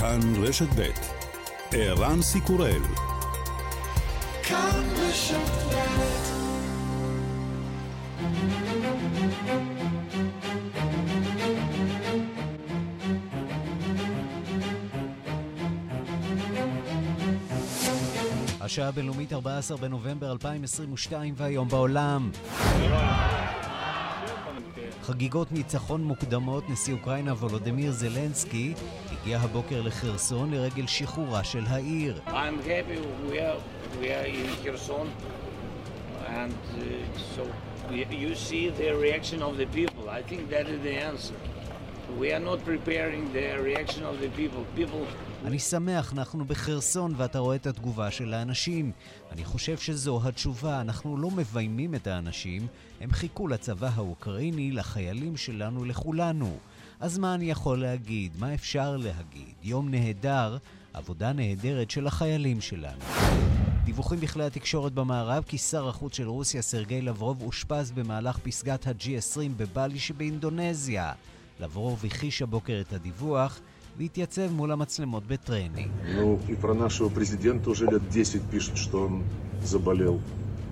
כאן רשת ב' ערן סיקורל כאן רשת השעה הבינלאומית 14 בנובמבר 2022 והיום בעולם. חגיגות ניצחון מוקדמות, נשיא אוקראינה וולודמיר זלנסקי הגיע הבוקר לחרסון לרגל שחרורה של העיר. Uh, people. People אני שמח, אנחנו בחרסון ואתה רואה את התגובה של האנשים. אני חושב שזו התשובה, אנחנו לא מביימים את האנשים, הם חיכו לצבא האוקראיני, לחיילים שלנו, לכולנו. אז מה אני יכול להגיד? מה אפשר להגיד? יום נהדר, עבודה נהדרת של החיילים שלנו. דיווחים בכלי התקשורת במערב כי שר החוץ של רוסיה, סרגי לברוב, אושפז במהלך פסגת ה-G20 בבלי שבאינדונזיה. לברוב הכחיש הבוקר את הדיווח, והתייצב מול המצלמות בטרנינג. Ну, и про нашего президента уже лет 10 пишут, что он заболел.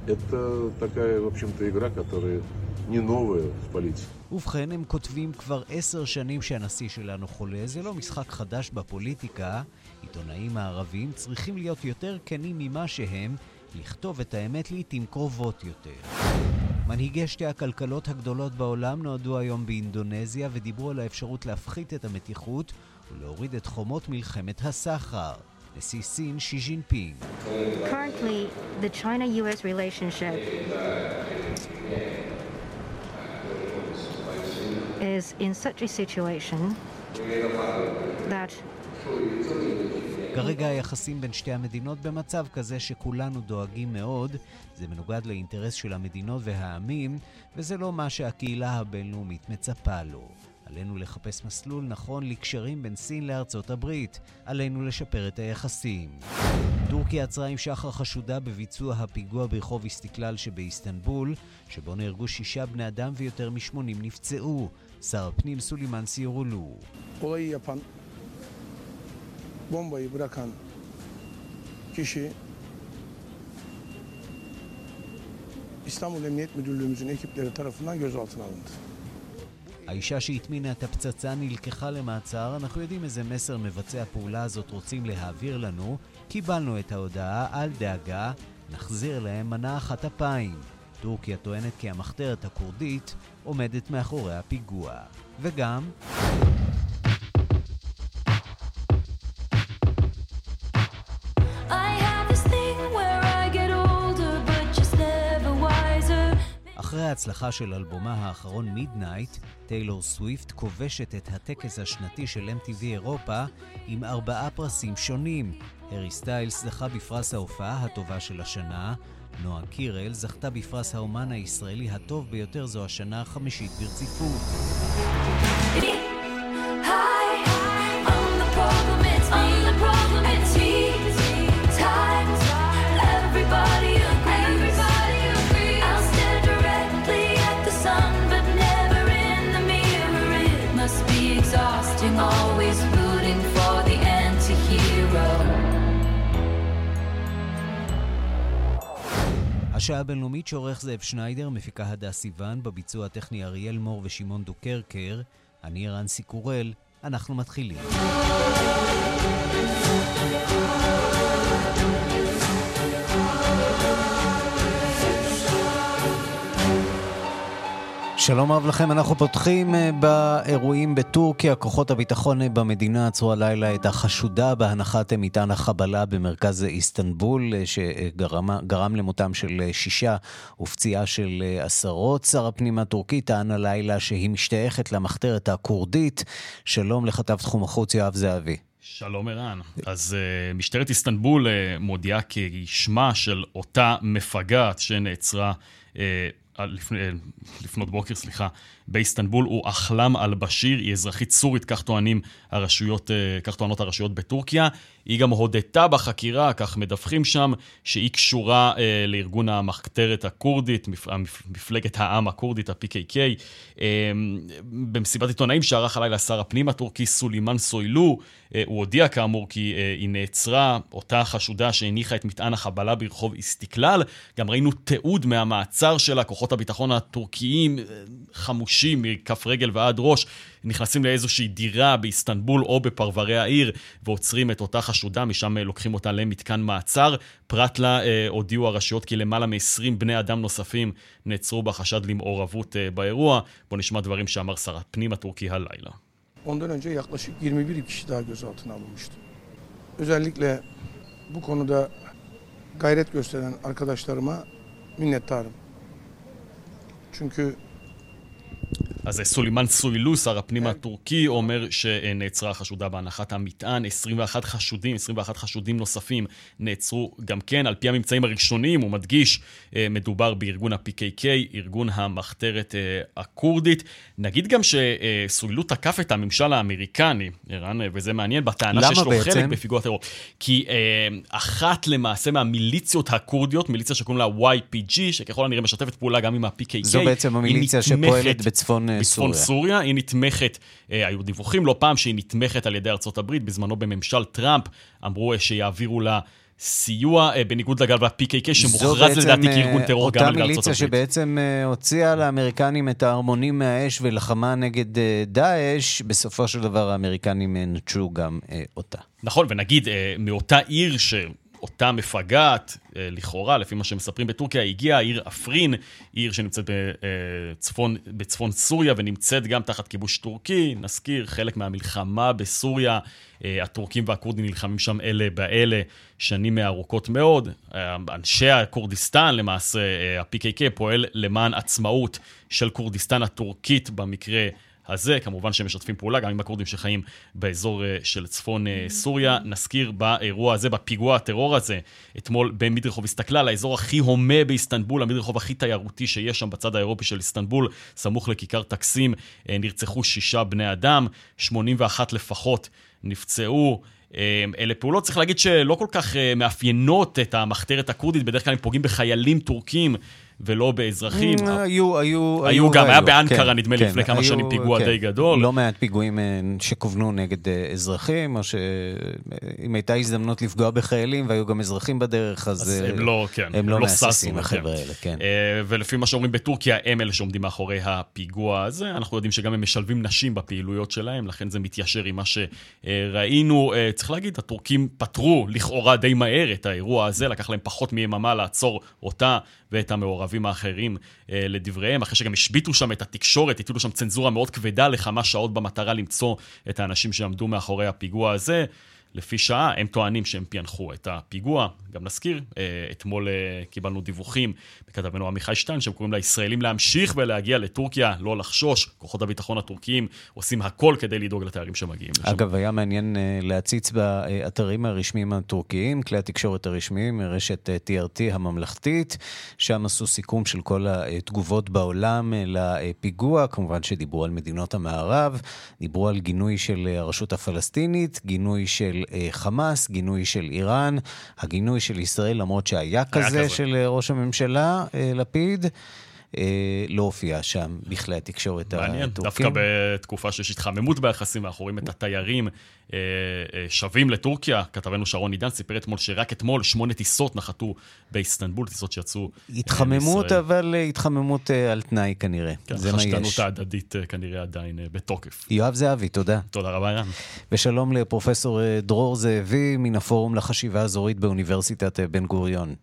Это такая, в общем-то, игра, которая не новая в политике. ובכן, הם כותבים כבר עשר שנים שהנשיא שלנו חולה. זה לא משחק חדש בפוליטיקה. עיתונאים הערבים צריכים להיות יותר כנים ממה שהם, לכתוב את האמת לעיתים קרובות יותר. מנהיגי שתי הכלכלות הגדולות בעולם נועדו היום באינדונזיה ודיברו על האפשרות להפחית את המתיחות ולהוריד את חומות מלחמת הסחר. נשיא סין שי ז'ינפינג. Currently, the China-US relationship is in such a situation that כרגע היחסים בין שתי המדינות במצב כזה שכולנו דואגים מאוד, זה מנוגד לאינטרס של המדינות והעמים, וזה לא מה שהקהילה הבינלאומית מצפה לו. עלינו לחפש מסלול נכון לקשרים בין סין לארצות הברית. עלינו לשפר את היחסים. טורקיה עצרה עם שחר חשודה בביצוע הפיגוע ברחוב איסטיקלל שבאיסטנבול, שבו נהרגו שישה בני אדם ויותר משמונים נפצעו. שר הפנים סולימאן סיורולו. bombayı bırakan kişi İstanbul Emniyet Müdürlüğümüzün ekipleri tarafından gözaltına alındı. האישה שהטמינה את הפצצה נלקחה למעצר, אנחנו יודעים איזה מסר מבצעי הפעולה הזאת רוצים להעביר לנו. קיבלנו את ההודעה, אל דאגה, נחזיר להם מנה אחת אפיים. טורקיה טוענת כי המחתרת הכורדית עומדת מאחורי הפיגוע. וגם... ההצלחה של אלבומה האחרון מידנייט, טיילור סוויפט כובשת את הטקס השנתי של MTV אירופה עם ארבעה פרסים שונים. הארי סטיילס זכה בפרס ההופעה הטובה של השנה, נועה קירל זכתה בפרס האומן הישראלי הטוב ביותר זו השנה החמישית ברציפות. השעה הבינלאומית שעורך זאב שניידר, מפיקה הדס סיוון, בביצוע הטכני אריאל מור ושמעון דוקרקר, אני רנסי קורל, אנחנו מתחילים. שלום רב לכם, אנחנו פותחים אה, באירועים בטורקיה. כוחות הביטחון אה, במדינה עצרו הלילה את החשודה בהנחת מטען החבלה במרכז איסטנבול, אה, שגרם למותם של שישה ופציעה של עשרות. שר הפנים הטורקי טען הלילה שהיא משתייכת למחתרת הכורדית. שלום לכתב תחום החוץ יואב זהבי. שלום ערן. אז uh, משטרת איסטנבול uh, מודיעה כי שמה של אותה מפגעת שנעצרה uh, לפנות בוקר, סליחה, באיסטנבול הוא אחלם אל-בשיר, היא אזרחית סורית, כך, טוענים הרשויות, כך טוענות הרשויות בטורקיה. היא גם הודתה בחקירה, כך מדווחים שם, שהיא קשורה אה, לארגון המחתרת הכורדית, מפלגת העם הכורדית, ה-PKK. אה, במסיבת עיתונאים שערך הלילה שר הפנים הטורקי סולימאן סוילו, אה, הוא הודיע כאמור כי אה, היא נעצרה, אותה חשודה שהניחה את מטען החבלה ברחוב איסטיקלל. גם ראינו תיעוד מהמעצר שלה, כוחות הביטחון הטורקיים, אה, חמושים מכף רגל ועד ראש. נכנסים לאיזושהי דירה באיסטנבול או בפרברי העיר ועוצרים את אותה חשודה, משם אה, לוקחים אותה למתקן מעצר. פרט לה אה, הודיעו הרשויות כי למעלה מ-20 בני אדם נוספים נעצרו בחשד למעורבות אה, באירוע. בואו נשמע דברים שאמר שר הפנים הטורקי הלילה. Ondan önce yaklaşık 21 kişi daha bu konuda gayret gösteren arkadaşlarıma minnettarım. Çünkü אז סולימאן סוילו, שר הפנים כן. הטורקי, אומר שנעצרה חשודה בהנחת המטען. 21 חשודים, 21 חשודים נוספים נעצרו גם כן. על פי הממצאים הראשונים, הוא מדגיש, אה, מדובר בארגון ה-PKK, ארגון המחתרת אה, הכורדית. נגיד גם שסוילו תקף את הממשל האמריקני, ערן, וזה מעניין, בטענה שיש לו בעצם? חלק בפיגוע טרור. כי אה, אחת למעשה מהמיליציות הכורדיות, מיליציה שקוראים לה YPG, שככל הנראה משתפת פעולה גם עם ה-PKK, זו בעצם המיליציה שפועלת בצפון בצפון סוריה. סוריה. היא נתמכת, אה, היו דיווחים לא פעם שהיא נתמכת על ידי ארצות הברית, בזמנו בממשל טראמפ, אמרו אה, שיעבירו לה... סיוע אה, בניגוד לגל וה-PKK, שמוכרז לדעתי כארגון טרור גם על ארצות הברית. אותה מיליציה שבעצם הוציאה לאמריקנים את ההרמונים מהאש ולחמה נגד דאעש, בסופו של דבר האמריקנים נטשו גם אותה. נכון, ונגיד מאותה עיר ש... אותה מפגעת, אה, לכאורה, לפי מה שמספרים בטורקיה, הגיעה העיר אפרין, עיר שנמצאת בצפון, אה, בצפון סוריה ונמצאת גם תחת כיבוש טורקי. נזכיר, חלק מהמלחמה בסוריה, אה, הטורקים והכורדים נלחמים שם אלה באלה שנים ארוכות מאוד. אנשי הכורדיסטן, למעשה, ה-PKK פועל למען עצמאות של כורדיסטן הטורקית במקרה הזה. כמובן שהם משתפים פעולה גם עם הכורדים שחיים באזור אה, של צפון אה, סוריה. נזכיר באירוע הזה, בפיגוע הטרור הזה, אתמול במדרחוב הסתכלה האזור הכי הומה באיסטנבול, המדרחוב הכי תיירותי שיש שם בצד האירופי של איסטנבול, סמוך לכיכר טקסים, אה, נרצחו שישה בני אדם, 81 לפחות נפצעו. אלה פעולות, צריך להגיד, שלא כל כך מאפיינות את המחתרת הכורדית, בדרך כלל הם פוגעים בחיילים טורקים ולא באזרחים. Mm, היו, היו, היו גם, היה באנקרה, כן, נדמה לי, כן, לפני כמה שנים פיגוע כן. די גדול. לא מעט פיגועים אה, שכוונו נגד אה, אזרחים, או שאם הייתה הזדמנות לפגוע בחיילים והיו גם אזרחים בדרך, אז, הם לא, כן, הם לא מהססים, החבר'ה האלה, כן. אה, ולפי מה שאומרים בטורקיה, הם אלה שעומדים מאחורי הפיגוע הזה. אנחנו יודעים שגם הם משלבים נשים בפעילויות שלהם, לכן זה מתיישר עם מה שראינו. צריך להגיד, הטורקים פתרו לכאורה די מהר את האירוע הזה, לקח להם פחות מיממה לעצור אותה ואת המעורבים האחרים אה, לדבריהם, אחרי שגם השביתו שם את התקשורת, הטילו שם צנזורה מאוד כבדה לכמה שעות במטרה למצוא את האנשים שעמדו מאחורי הפיגוע הזה. לפי שעה, הם טוענים שהם פענחו את הפיגוע. גם נזכיר, אה, אתמול אה, קיבלנו דיווחים בכתבנו עמיחי שטיין, שהם קוראים לישראלים להמשיך ולהגיע לטורקיה, לא לחשוש. כוחות הביטחון הטורקיים עושים הכל כדי לדאוג לתיירים שמגיעים לשם. אגב, היה מעניין אה, להציץ באתרים הרשמיים הטורקיים, כלי התקשורת הרשמיים, רשת TRT הממלכתית, שם עשו סיכום של כל התגובות בעולם לפיגוע, כמובן שדיברו על מדינות המערב, דיברו על גינוי של הרשות הפלסטינית, גינוי של חמאס, גינוי של איראן, הגינוי של ישראל, למרות שהיה כזה, כזה של אה, ראש הממשלה, אה, לפיד. אה, לא הופיע שם בכלי התקשורת הטורקים. מעניין, דווקא בתקופה שיש התחממות ביחסים, אנחנו רואים את התיירים שבים לטורקיה. כתבנו שרון עידן סיפר אתמול שרק אתמול שמונה טיסות נחתו באיסטנבול, טיסות שיצאו התחממות, אבל התחממות על תנאי כנראה. כן, זה מה יש. החשדנות ההדדית כנראה עדיין בתוקף. יואב זהבי, תודה. תודה רבה, יאן. ושלום לפרופסור דרור זאבי מן הפורום לחשיבה אזורית באוניברסיטת בן גוריון.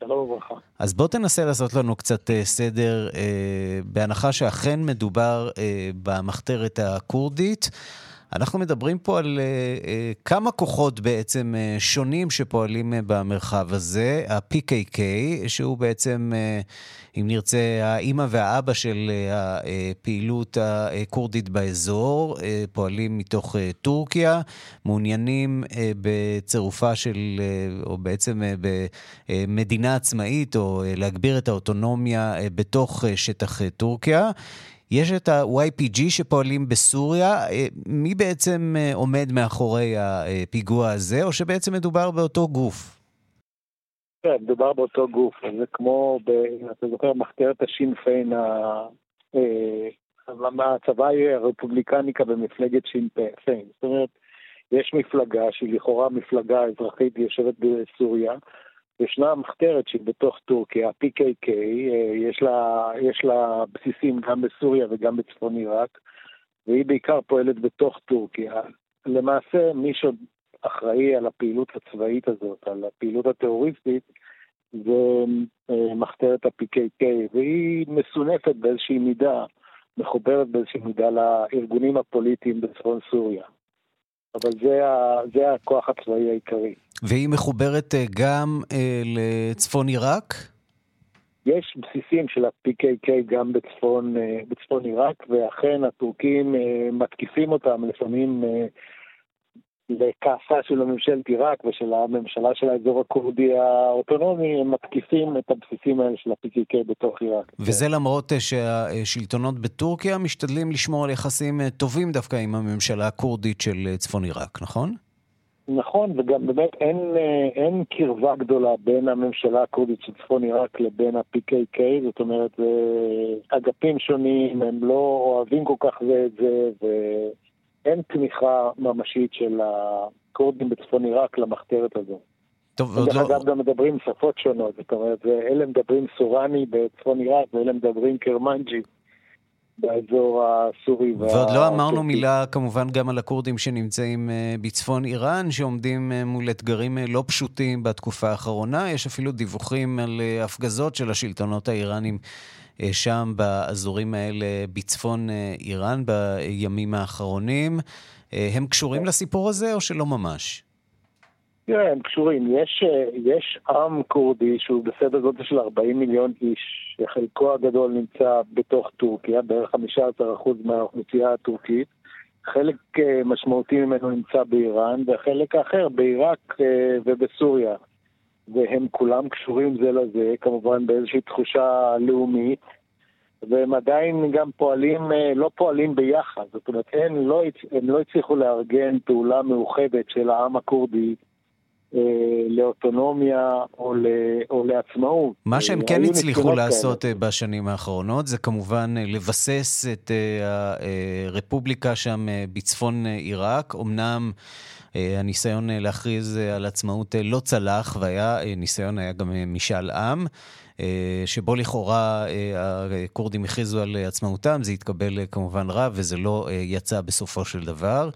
שלום וברכה. אז בוא תנסה לעשות לנו קצת אה, סדר, אה, בהנחה שאכן מדובר אה, במחתרת הכורדית. אנחנו מדברים פה על uh, uh, כמה כוחות בעצם uh, שונים שפועלים uh, במרחב הזה. ה-PKK, שהוא בעצם, uh, אם נרצה, האימא והאבא של uh, הפעילות הכורדית באזור, uh, פועלים מתוך uh, טורקיה, מעוניינים uh, בצירופה של, uh, או בעצם uh, במדינה עצמאית, או uh, להגביר את האוטונומיה uh, בתוך uh, שטח uh, טורקיה. יש את ה-YPG שפועלים בסוריה. מי בעצם עומד מאחורי הפיגוע הזה, או שבעצם מדובר באותו גוף? כן, מדובר באותו גוף. זה כמו, ב, אתה זוכר, מחתרת השין-פיין, הצבא הרפובליקניקה במפלגת שין-פיין. זאת אומרת, יש מפלגה שהיא לכאורה מפלגה אזרחית, היא יושבת בסוריה. ישנה מחתרת שהיא בתוך טורקיה, ה-PKK, יש לה, יש לה בסיסים גם בסוריה וגם בצפון עיראק, והיא בעיקר פועלת בתוך טורקיה. למעשה, מי שאחראי על הפעילות הצבאית הזאת, על הפעילות הטרוריסטית, זה אה, מחתרת ה-PKK, והיא מסונפת באיזושהי מידה, מחוברת באיזושהי מידה לארגונים הפוליטיים בצפון סוריה. אבל זה, ה, זה הכוח הצבאי העיקרי. והיא מחוברת אה, גם אה, לצפון עיראק? יש בסיסים של ה-PKK גם בצפון, אה, בצפון עיראק, ואכן הטורקים מתקיפים אותם לפעמים לכעסה של הממשלת עיראק ושל הממשלה של האזור הכורדי האוטונומי, הם מתקיפים את הבסיסים האלה של ה-PKK בתוך עיראק. וזה למרות שהשלטונות בטורקיה משתדלים לשמור על יחסים טובים דווקא עם הממשלה הכורדית של צפון עיראק, נכון? נכון, וגם באמת אין, אין קרבה גדולה בין הממשלה הכורדית של צפון עיראק לבין ה-PKK, זאת אומרת, אגפים שונים, הם לא אוהבים כל כך זה את זה, ו... אין תמיכה ממשית של הכורדים בצפון עיראק למחתרת הזו. טוב, ועוד לא... אגב, גם מדברים שפות שונות, זאת אומרת, אלה מדברים סורני בצפון עיראק, ואלה מדברים קרמנג'י. באזור הסורי. ועוד לא אמרנו מילה כמובן גם על הכורדים שנמצאים אה, בצפון איראן, שעומדים אה, מול אתגרים אה, לא פשוטים בתקופה האחרונה. יש אפילו דיווחים על הפגזות של השלטונות האיראנים שם באזורים האלה בצפון איראן בימים האחרונים. הם קשורים לסיפור הזה או שלא ממש? תראה, הם קשורים. יש, יש עם כורדי שהוא בסדר גודל של 40 מיליון איש, שחלקו הגדול נמצא בתוך טורקיה, בערך 15% מהאוכלוסייה הטורקית. חלק משמעותי ממנו נמצא באיראן, והחלק האחר בעיראק ובסוריה. והם כולם קשורים זה לזה, כמובן באיזושהי תחושה לאומית, והם עדיין גם פועלים, אה, לא פועלים ביחד. זאת אומרת, הם לא, הם לא הצליחו לארגן פעולה מאוחדת של העם הכורדי אה, לאוטונומיה או, ל, או לעצמאות. מה שהם כן הצליחו לעשות כאלה. בשנים האחרונות זה כמובן לבסס את הרפובליקה שם בצפון עיראק. אמנם הניסיון להכריז על עצמאות לא צלח, והיה ניסיון, היה גם משאל עם. שבו לכאורה הכורדים הכריזו על עצמאותם, זה התקבל כמובן רע וזה לא יצא בסופו של דבר.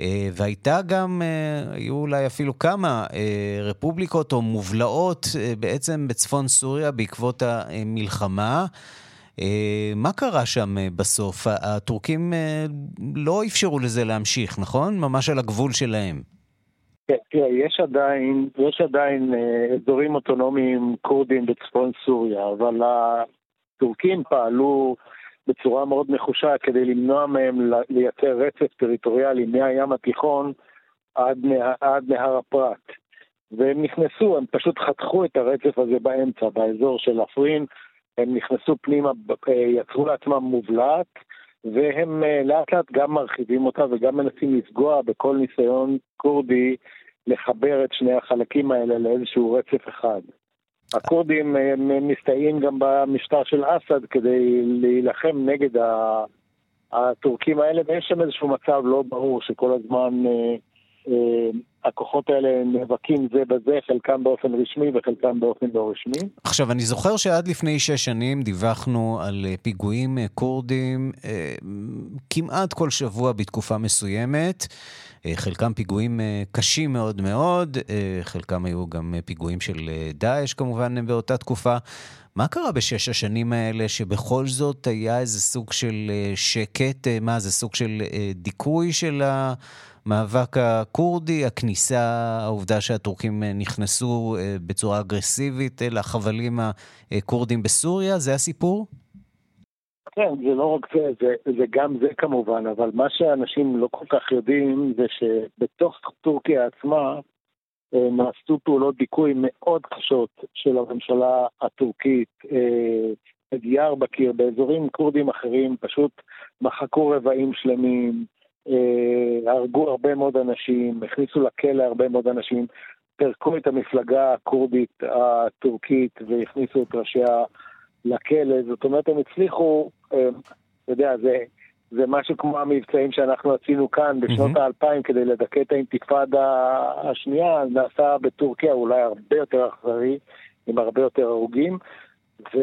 אה, והייתה גם, אה, היו אולי אפילו כמה אה, רפובליקות או מובלעות בעצם בצפון סוריה בעקבות המלחמה. מה קרה שם בסוף? הטורקים לא אפשרו לזה להמשיך, נכון? ממש על הגבול שלהם. כן, תראה, יש עדיין, יש עדיין אזורים אוטונומיים כורדים בצפון סוריה, אבל הטורקים פעלו בצורה מאוד נחושה כדי למנוע מהם לייצר רצף טריטוריאלי מהים התיכון עד, עד נהר הפרת. והם נכנסו, הם פשוט חתכו את הרצף הזה באמצע, באזור של אפרין, הם נכנסו פנימה, יצרו לעצמם מובלעת, והם אה, לאט לאט גם מרחיבים אותה וגם מנסים לפגוע בכל ניסיון כורדי לחבר את שני החלקים האלה לאיזשהו רצף אחד. הכורדים מסתייעים גם במשטר של אסד כדי להילחם נגד הטורקים האלה, ויש שם איזשהו מצב לא ברור שכל הזמן אה, אה, הכוחות האלה נאבקים זה בזה, חלקם באופן רשמי וחלקם באופן לא רשמי. עכשיו, אני זוכר שעד לפני שש שנים דיווחנו על אה, פיגועים כורדים כמעט כל שבוע בתקופה מסוימת. אה, חלקם פיגועים אה, קשים מאוד מאוד, אה, חלקם היו גם פיגועים של דאעש כמובן באותה תקופה. מה קרה בשש השנים האלה שבכל זאת היה איזה סוג של שקט? מה, זה סוג של דיכוי של המאבק הכורדי? הכניסה, העובדה שהטורקים נכנסו בצורה אגרסיבית לחבלים הכורדים בסוריה? זה הסיפור? כן, זה לא רק זה, זה, זה גם זה כמובן, אבל מה שאנשים לא כל כך יודעים זה שבתוך טורקיה עצמה אה, נעשו פעולות דיכוי מאוד קשות של הממשלה הטורקית. אה, בדיירבקיר, באזורים כורדים אחרים, פשוט מחקו רבעים שלמים, אה, הרגו הרבה מאוד אנשים, הכניסו לכלא הרבה מאוד אנשים, פירקו את המפלגה הכורדית הטורקית והכניסו את ראשיה לכלא, זאת אומרת הם הצליחו, אה, אתה יודע, זה, זה משהו כמו המבצעים שאנחנו עשינו כאן בשנות mm-hmm. האלפיים כדי לדכא את האינתיפאדה השנייה, נעשה בטורקיה אולי הרבה יותר אכזרי, עם הרבה יותר הרוגים, ו,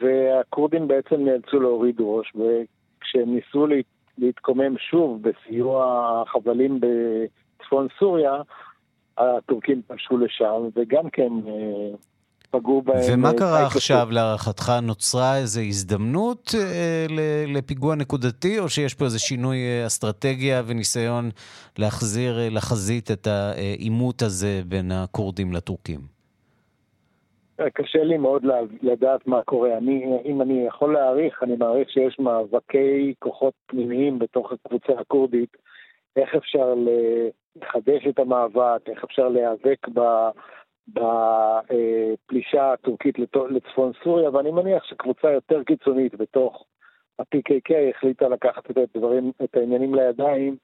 והכורדים בעצם נאלצו להוריד ראש, וכשהם ניסו לה, להתקומם שוב בסיוע החבלים בצפון סוריה, הטורקים פלשו לשם, וגם כן אה, פגעו בהם. ומה אה, קרה עכשיו להערכתך? נוצרה איזו הזדמנות אה, לפיגוע נקודתי, או שיש פה איזה שינוי אסטרטגיה וניסיון להחזיר לחזית את העימות הזה בין הכורדים לטורקים? קשה לי מאוד לדעת מה קורה. אני, אם אני יכול להעריך, אני מעריך שיש מאבקי כוחות פנימיים בתוך הקבוצה הכורדית, איך אפשר לחדש את המאבק, איך אפשר להיאבק בפלישה הטורקית לצפון סוריה, ואני מניח שקבוצה יותר קיצונית בתוך ה-PKK החליטה לקחת את הדברים, את העניינים לידיים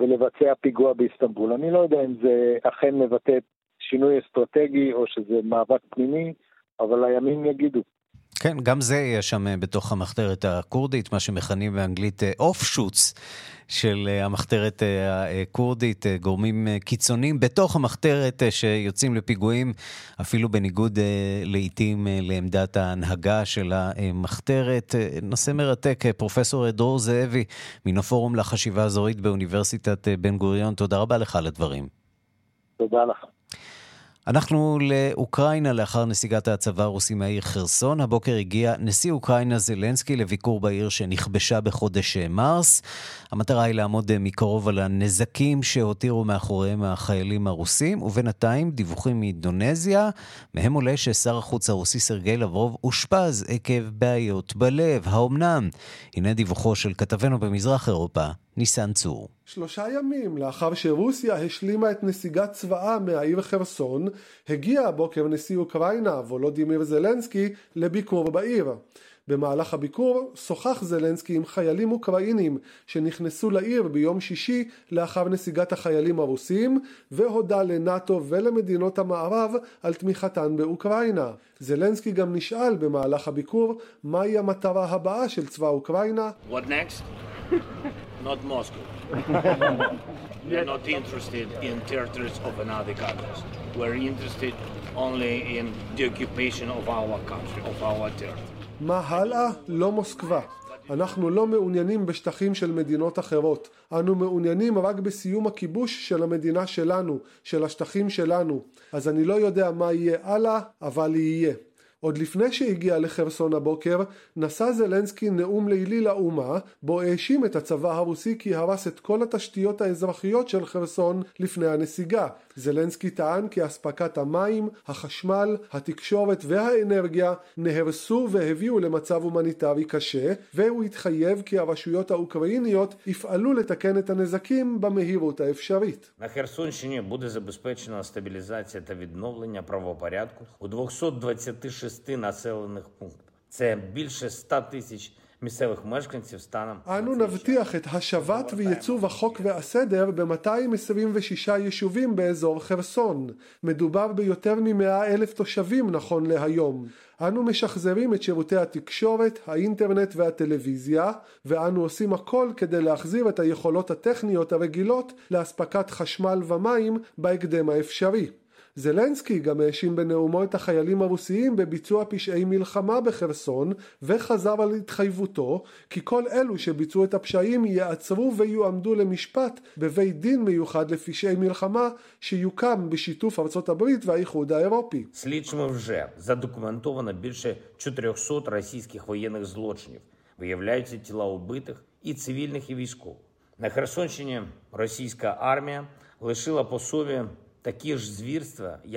ולבצע פיגוע באיסטנבול. אני לא יודע אם זה אכן מבטא שינוי אסטרטגי או שזה מאבק פנימי, אבל הימים יגידו. כן, גם זה יהיה שם אה, בתוך המחתרת הכורדית, מה שמכנים באנגלית אוף אה, שוטס של אה, המחתרת הכורדית, גורמים קיצוניים בתוך המחתרת שיוצאים לפיגועים, אפילו בניגוד לעיתים לעמדת ההנהגה של המחתרת. נושא מרתק, פרופסור דרור זאבי, מן הפורום לחשיבה אזורית באוניברסיטת בן גוריון, תודה רבה לך על הדברים. תודה לך. אנחנו לאוקראינה לאחר נסיגת הצבא הרוסי מהעיר חרסון. הבוקר הגיע נשיא אוקראינה זלנסקי לביקור בעיר שנכבשה בחודש מרס. המטרה היא לעמוד מקרוב על הנזקים שהותירו מאחוריהם החיילים הרוסים, ובינתיים דיווחים מאינדונזיה, מהם עולה ששר החוץ הרוסי סרגי לברוב אושפז עקב בעיות בלב. האומנם? הנה דיווחו של כתבנו במזרח אירופה, ניסן צור. שלושה ימים לאחר שרוסיה השלימה את נסיגת צבאה מהעיר חרסון, הגיע הבוקר נשיא אוקראינה וולודימיר זלנסקי לביקור בעיר. במהלך הביקור שוחח זלנסקי עם חיילים אוקראינים שנכנסו לעיר ביום שישי לאחר נסיגת החיילים הרוסים והודה לנאט"ו ולמדינות המערב על תמיכתן באוקראינה. זלנסקי גם נשאל במהלך הביקור מהי המטרה הבאה של צבא אוקראינה. What next? Not Moscow. We're not interested in territories of another countries. We're interested only in the occupation of our country, of our territory. מה הלאה? לא מוסקבה. אנחנו לא מעוניינים בשטחים של מדינות אחרות. אנו מעוניינים רק בסיום הכיבוש של המדינה שלנו, של השטחים שלנו. אז אני לא יודע מה יהיה הלאה, אבל יהיה. עוד לפני שהגיע לחרסון הבוקר, נשא זלנסקי נאום לילי לאומה, בו האשים את הצבא הרוסי כי הרס את כל התשתיות האזרחיות של חרסון לפני הנסיגה. זלנסקי טען כי אספקת המים, החשמל, התקשורת והאנרגיה נהרסו והביאו למצב הומניטרי קשה, והוא התחייב כי הרשויות האוקראיניות יפעלו לתקן את הנזקים במהירות האפשרית. На Херсонщині буде забезпечена стабілізація та відновлення правопорядку у 226 шести населених пунктах. Це більше 100 тисяч מסבך משכנצים סטנם. אנו נבטיח את השבת וייצוב החוק והסדר ב-226 יישובים באזור חרסון. מדובר ביותר מ-100 אלף תושבים נכון להיום. אנו משחזרים את שירותי התקשורת, האינטרנט והטלוויזיה, ואנו עושים הכל כדי להחזיר את היכולות הטכניות הרגילות לאספקת חשמל ומים בהקדם האפשרי. זלנסקי גם האשים בנאומו את החיילים הרוסיים בביצוע פשעי מלחמה בחרסון וחזר על התחייבותו כי כל אלו שביצעו את הפשעים ייעצרו ויועמדו למשפט בבית דין מיוחד לפשעי מלחמה שיוקם בשיתוף ארצות הברית והאיחוד האירופי. Слідчими вже задокументовано більше 400 російських воєнних злочинів. Виявляються тіла убитих і цивільних, і військових. На Херсонщині російська армія лишила по собі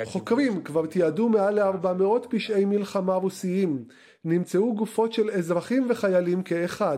חוקרים כבר תיעדו מעל ל-400 פשעי מלחמה רוסיים. נמצאו גופות של אזרחים וחיילים כאחד.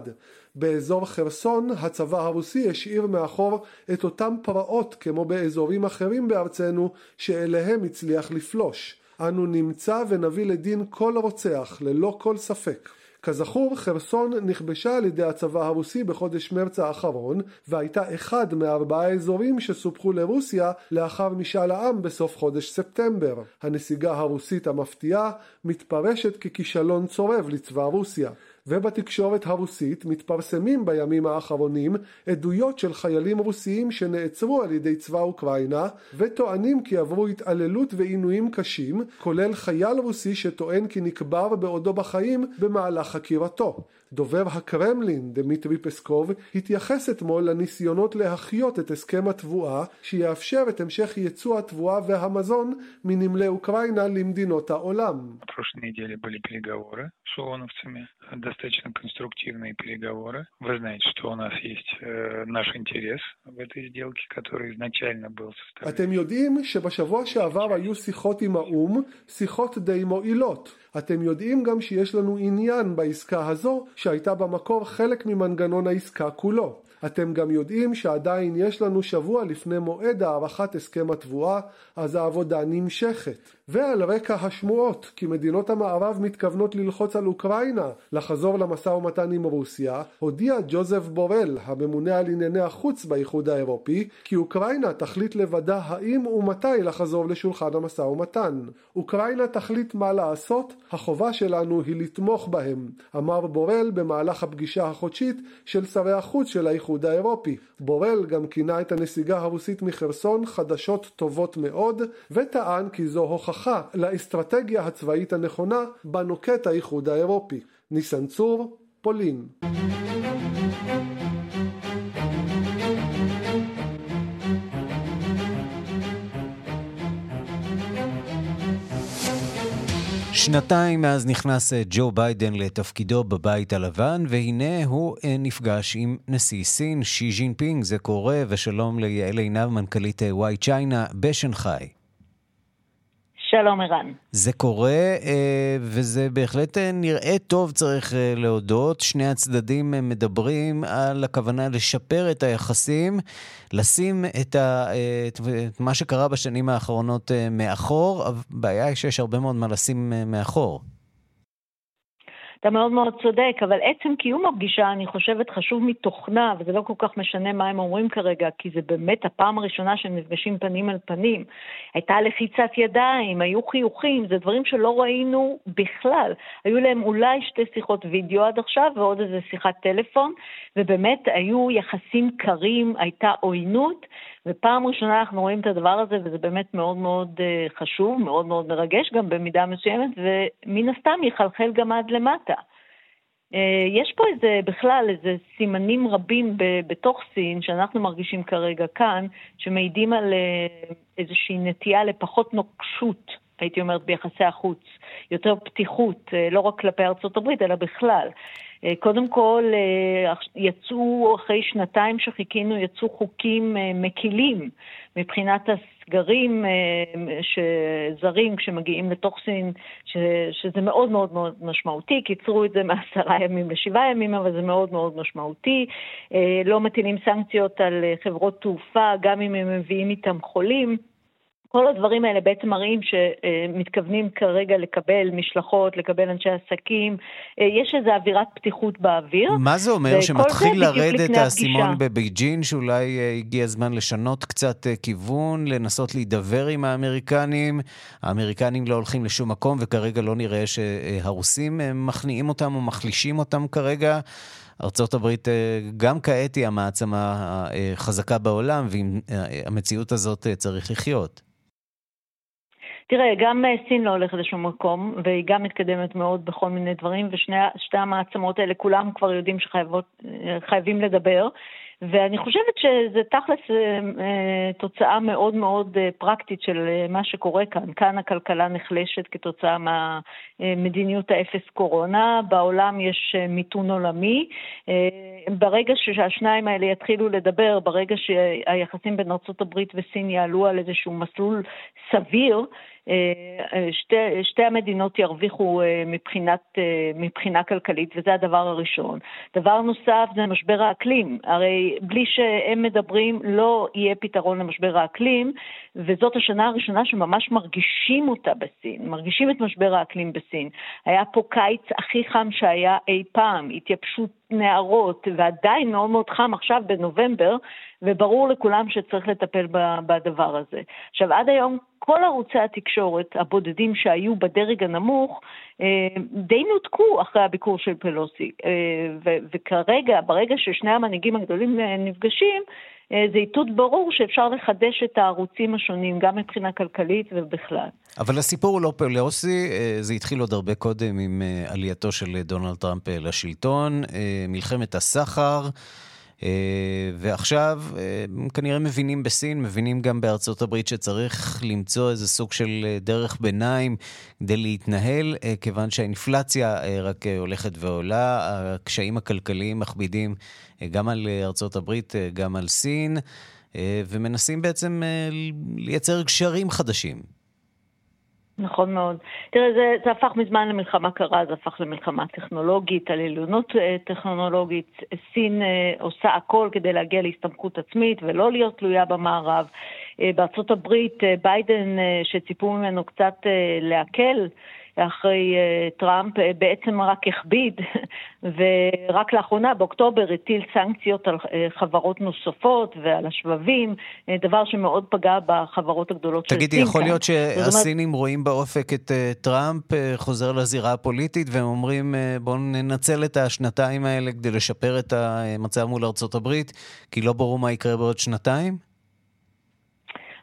באזור חרסון הצבא הרוסי השאיר מאחור את אותם פרעות כמו באזורים אחרים בארצנו שאליהם הצליח לפלוש. אנו נמצא ונביא לדין כל רוצח ללא כל ספק. כזכור, חרסון נכבשה על ידי הצבא הרוסי בחודש מרץ האחרון, והייתה אחד מארבעה אזורים שסופחו לרוסיה לאחר משאל העם בסוף חודש ספטמבר. הנסיגה הרוסית המפתיעה מתפרשת ככישלון צורב לצבא רוסיה. ובתקשורת הרוסית מתפרסמים בימים האחרונים עדויות של חיילים רוסיים שנעצרו על ידי צבא אוקראינה וטוענים כי עברו התעללות ועינויים קשים כולל חייל רוסי שטוען כי נקבר בעודו בחיים במהלך חקירתו. דובר הקרמלין, דמיטרי פסקוב, התייחס אתמול לניסיונות להחיות את הסכם התבואה שיאפשר את המשך ייצוא התבואה והמזון מנמלי אוקראינה למדינות העולם. достаточно конструктивные переговоры. Вы знаете, что у нас есть э, наш интерес в этой сделке, который изначально был составлен. אתם יודעים שבשבוע שעבר היו שיחות עם האו"ם, שיחות די מועילות. אתם יודעים גם שיש לנו עניין בעסקה הזו, שהייתה במקור חלק ממנגנון העסקה כולו. אתם גם יודעים שעדיין יש לנו שבוע לפני מועד הארכת הסכם התבואה, אז העבודה נמשכת. ועל רקע השמועות כי מדינות המערב מתכוונות ללחוץ על אוקראינה לחזור למשא ומתן עם רוסיה, הודיע ג'וזף בורל, הממונה על ענייני החוץ באיחוד האירופי, כי אוקראינה תחליט לבדה האם ומתי לחזור לשולחן המשא ומתן. אוקראינה תחליט מה לעשות, החובה שלנו היא לתמוך בהם, אמר בורל במהלך הפגישה החודשית של שרי החוץ של האיחוד האירופי. בורל גם כינה את הנסיגה הרוסית מחרסון חדשות טובות מאוד, וטען כי זו הוכחה לאסטרטגיה הצבאית הנכונה בה נוקט האיחוד האירופי. ניסן צור, פולין. שנתיים מאז נכנס אה, ג'ו ביידן לתפקידו בבית הלבן, והנה הוא אה, נפגש עם נשיא סין, שי ז'ינפינג, זה קורה, ושלום ליעל עינב, מנכ"לית וואי צ'יינה בשנגחאי. שלום ערן. זה קורה, אה, וזה בהחלט אה, נראה טוב, צריך אה, להודות. שני הצדדים מדברים על הכוונה לשפר את היחסים, לשים את, ה, את מה שקרה בשנים האחרונות מאחור. הבעיה היא שיש הרבה מאוד מה לשים מאחור. אתה מאוד מאוד צודק, אבל עצם קיום הפגישה, אני חושבת, חשוב מתוכנה, וזה לא כל כך משנה מה הם אומרים כרגע, כי זה באמת הפעם הראשונה שהם נפגשים פנים על פנים. הייתה לחיצת ידיים, היו חיוכים, זה דברים שלא ראינו בכלל. היו להם אולי שתי שיחות וידאו עד עכשיו ועוד איזה שיחת טלפון, ובאמת היו יחסים קרים, הייתה עוינות. ופעם ראשונה אנחנו רואים את הדבר הזה, וזה באמת מאוד מאוד אה, חשוב, מאוד מאוד מרגש גם במידה מסוימת, ומן הסתם יחלחל גם עד למטה. אה, יש פה איזה, בכלל, איזה סימנים רבים בתוך סין, שאנחנו מרגישים כרגע כאן, שמעידים על אה, איזושהי נטייה לפחות נוקשות, הייתי אומרת, ביחסי החוץ, יותר פתיחות, לא רק כלפי ארצות הברית, אלא בכלל. אה, קודם כל, אה, יצאו, אחרי שנתיים שחיכינו, יצאו חוקים אה, מקילים מבחינת הסגרים שזרים כשמגיעים לתוך סין, שזה מאוד מאוד מאוד משמעותי, קיצרו את זה מעשרה ימים לשבעה ימים, אבל זה מאוד מאוד משמעותי. לא מטילים סנקציות על חברות תעופה, גם אם הם מביאים איתם חולים. כל הדברים האלה בעצם מראים שמתכוונים כרגע לקבל משלחות, לקבל אנשי עסקים. אה, יש איזו אווירת פתיחות באוויר. מה זה אומר? שמתחיל לרדת האסימון בבייג'ין, שאולי אה, הגיע הזמן לשנות קצת אה, כיוון, לנסות להידבר עם האמריקנים? האמריקנים לא הולכים לשום מקום, וכרגע לא נראה שהרוסים מכניעים אותם או מחלישים אותם כרגע. ארה"ב גם כעת היא המעצמה החזקה בעולם, ועם המציאות הזאת צריך לחיות. תראה, גם אה, סין לא הולכת לשום מקום, והיא גם מתקדמת מאוד בכל מיני דברים, ושתי המעצמות האלה, כולם כבר יודעים שחייבים אה, לדבר. ואני חושבת שזה תכלס אה, תוצאה מאוד מאוד פרקטית של מה שקורה כאן. כאן הכלכלה נחלשת כתוצאה מהמדיניות האפס קורונה, בעולם יש מיתון עולמי. ברגע שהשניים האלה יתחילו לדבר, ברגע שהיחסים בין ארה"ב וסין יעלו על איזשהו מסלול סביר, שתי, שתי המדינות ירוויחו מבחינת, מבחינה כלכלית, וזה הדבר הראשון. דבר נוסף זה משבר האקלים. הרי בלי שהם מדברים לא יהיה פתרון למשבר האקלים, וזאת השנה הראשונה שממש מרגישים אותה בסין, מרגישים את משבר האקלים בסין. היה פה קיץ הכי חם שהיה אי פעם, התייבשות נערות, ועדיין מאוד מאוד חם עכשיו בנובמבר, וברור לכולם שצריך לטפל בדבר הזה. עכשיו, עד היום כל ערוצי התקשורת הבודדים שהיו בדרג הנמוך אה, די נותקו אחרי הביקור של פלוסי. אה, וכרגע, ברגע ששני המנהיגים הגדולים אה, נפגשים, זה איתות ברור שאפשר לחדש את הערוצים השונים, גם מבחינה כלכלית ובכלל. אבל הסיפור הוא לא פלוסי, זה התחיל עוד הרבה קודם עם עלייתו של דונלד טראמפ לשלטון, מלחמת הסחר. אה, ועכשיו הם כנראה מבינים בסין, מבינים גם בארצות הברית שצריך למצוא איזה סוג של אה, דרך ביניים כדי להתנהל, אה, כיוון שהאינפלציה רק הולכת ועולה, הקשיים הכלכליים מכבידים גם על ארצות הברית, גם על סין, ומנסים בעצם לייצר גשרים חדשים. נכון מאוד. תראה, זה, זה הפך מזמן למלחמה קרה, זה הפך למלחמה טכנולוגית, על עליונות אה, טכנולוגית. סין אה, עושה הכל כדי להגיע להסתמכות עצמית ולא להיות תלויה במערב. אה, בארצות הברית, ביידן, שציפו ממנו קצת להקל, אחרי uh, טראמפ uh, בעצם רק הכביד, ורק לאחרונה, באוקטובר, הטיל סנקציות על uh, חברות נוספות ועל השבבים, uh, דבר שמאוד פגע בחברות הגדולות של סין. תגידי, יכול להיות שהסינים אומרת... רואים באופק את uh, טראמפ uh, חוזר לזירה הפוליטית, והם אומרים, uh, בואו ננצל את השנתיים האלה כדי לשפר את המצב מול ארצות הברית, כי לא ברור מה יקרה בעוד שנתיים?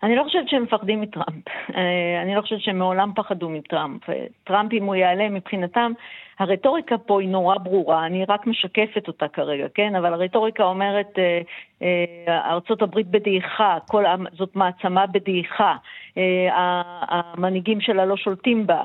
אני לא חושבת שהם מפחדים מטראמפ. אה, אני לא חושבת שהם מעולם פחדו מטראמפ. טראמפ, אם הוא יעלה מבחינתם, הרטוריקה פה היא נורא ברורה, אני רק משקפת אותה כרגע, כן? אבל הרטוריקה אומרת, אה, אה, ארצות הברית בדעיכה, כל, זאת מעצמה בדעיכה, המנהיגים שלה לא שולטים בה.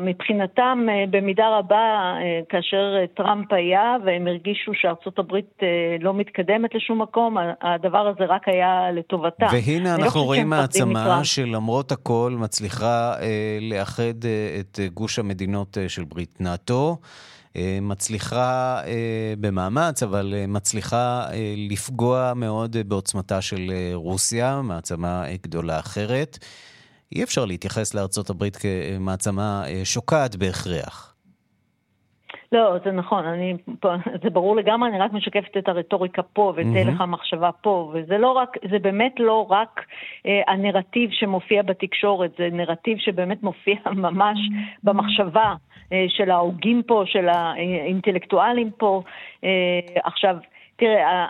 מבחינתם, אה, במידה רבה, אה, כאשר אה, טראמפ היה והם הרגישו שארצות הברית לא מתקדמת לשום מקום, הדבר הזה רק היה לטובתם. והנה לא אנחנו לא רואים מעצמה שלמרות הכל מצליחה לאחד את גוש המדינות של ברית נאט"ו. מצליחה במאמץ, אבל מצליחה לפגוע מאוד בעוצמתה של רוסיה, מעצמה גדולה אחרת. אי אפשר להתייחס לארצות הברית כמעצמה אה, שוקעת בהכרח. לא, זה נכון, אני, זה ברור לגמרי, אני רק משקפת את הרטוריקה פה ואת mm-hmm. הלך המחשבה פה, וזה לא רק, זה באמת לא רק אה, הנרטיב שמופיע בתקשורת, זה נרטיב שבאמת מופיע ממש mm-hmm. במחשבה אה, של ההוגים פה, של האינטלקטואלים פה. אה, עכשיו, תראה,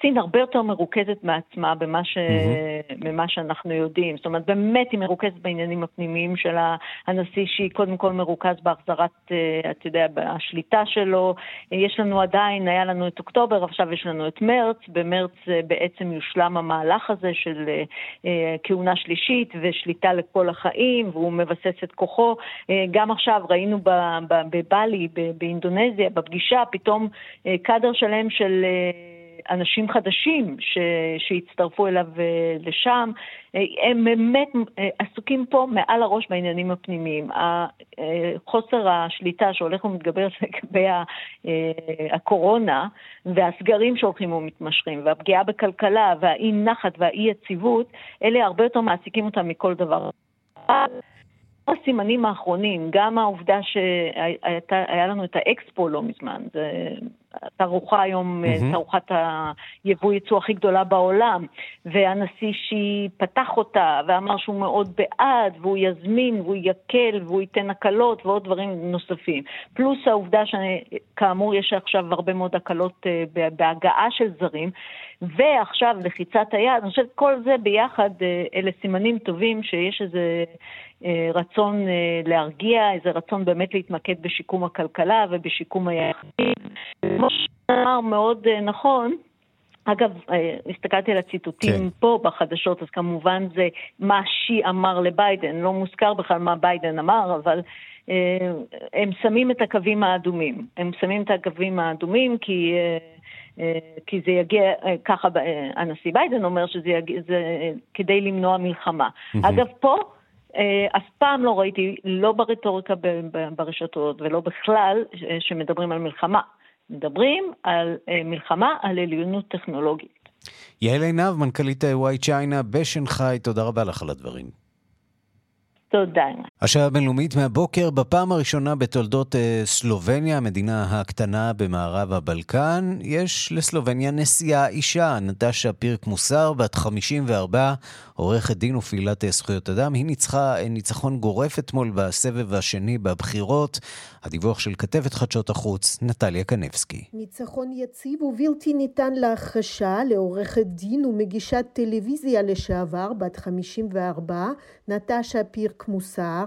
סין הרבה יותר מרוכזת מעצמה במה, ש... mm-hmm. במה שאנחנו יודעים. זאת אומרת, באמת היא מרוכזת בעניינים הפנימיים של הנשיא, שהיא קודם כל מרוכז בהחזרת, אה, אתה יודע, השליטה שלו. יש לנו עדיין, היה לנו את אוקטובר, עכשיו יש לנו את מרץ. במרץ אה, בעצם יושלם המהלך הזה של אה, כהונה שלישית ושליטה לכל החיים, והוא מבסס את כוחו. גם עכשיו ראינו בבלי, באינדונזיה, בפגישה, פתאום קאדר שלם של... אנשים חדשים ש, שהצטרפו אליו אה, לשם, אה, הם באמת אה, עסוקים פה מעל הראש בעניינים הפנימיים. חוסר השליטה שהולך ומתגבר לגבי הקורונה והסגרים שהולכים ומתמשכים והפגיעה בכלכלה והאי נחת והאי יציבות, אלה הרבה יותר מעסיקים אותם מכל דבר. הסימנים האחרונים, גם העובדה שהיה לנו את האקספו לא מזמן, זה תערוכה היום, mm-hmm. תערוכת היבוא ייצוא הכי גדולה בעולם, והנשיא שי פתח אותה ואמר שהוא מאוד בעד, והוא יזמין, והוא יקל, והוא ייתן הקלות ועוד דברים נוספים. פלוס העובדה שכאמור יש עכשיו הרבה מאוד הקלות אה, בהגעה של זרים, ועכשיו לחיצת היד, אני חושבת כל זה ביחד, אה, אלה סימנים טובים שיש איזה אה, רצון אה, להרגיע, איזה רצון באמת להתמקד בשיקום הכלכלה ובשיקום היחסים. כמו שאמר מאוד נכון, אגב, הסתכלתי על הציטוטים כן. פה בחדשות, אז כמובן זה מה שי אמר לביידן, לא מוזכר בכלל מה ביידן אמר, אבל הם שמים את הקווים האדומים. הם שמים את הקווים האדומים כי... כי זה יגיע, ככה הנשיא ביידן אומר שזה יגיע, זה כדי למנוע מלחמה. Mm-hmm. אגב, פה אף פעם לא ראיתי, לא ברטוריקה ברשתות ולא בכלל, שמדברים על מלחמה. מדברים על מלחמה על עליונות טכנולוגית. יעל עינב, מנכ"לית וואי צ'יינה בשנגחאי, תודה רבה לך על הדברים. תודה. השעה הבינלאומית מהבוקר, בפעם הראשונה בתולדות אה, סלובניה, המדינה הקטנה במערב הבלקן, יש לסלובניה נשיאה אישה, נטשה פירק מוסר, בת 54, עורכת דין ופעילת אה, זכויות אדם. היא ניצחה אה, ניצחון גורף אתמול בסבב השני בבחירות. הדיווח של כתבת חדשות החוץ, נטליה קנבסקי. ניצחון יציב ובלתי ניתן להכחשה לעורכת דין ומגישת טלוויזיה לשעבר, בת 54, נטשה פירק מוסר,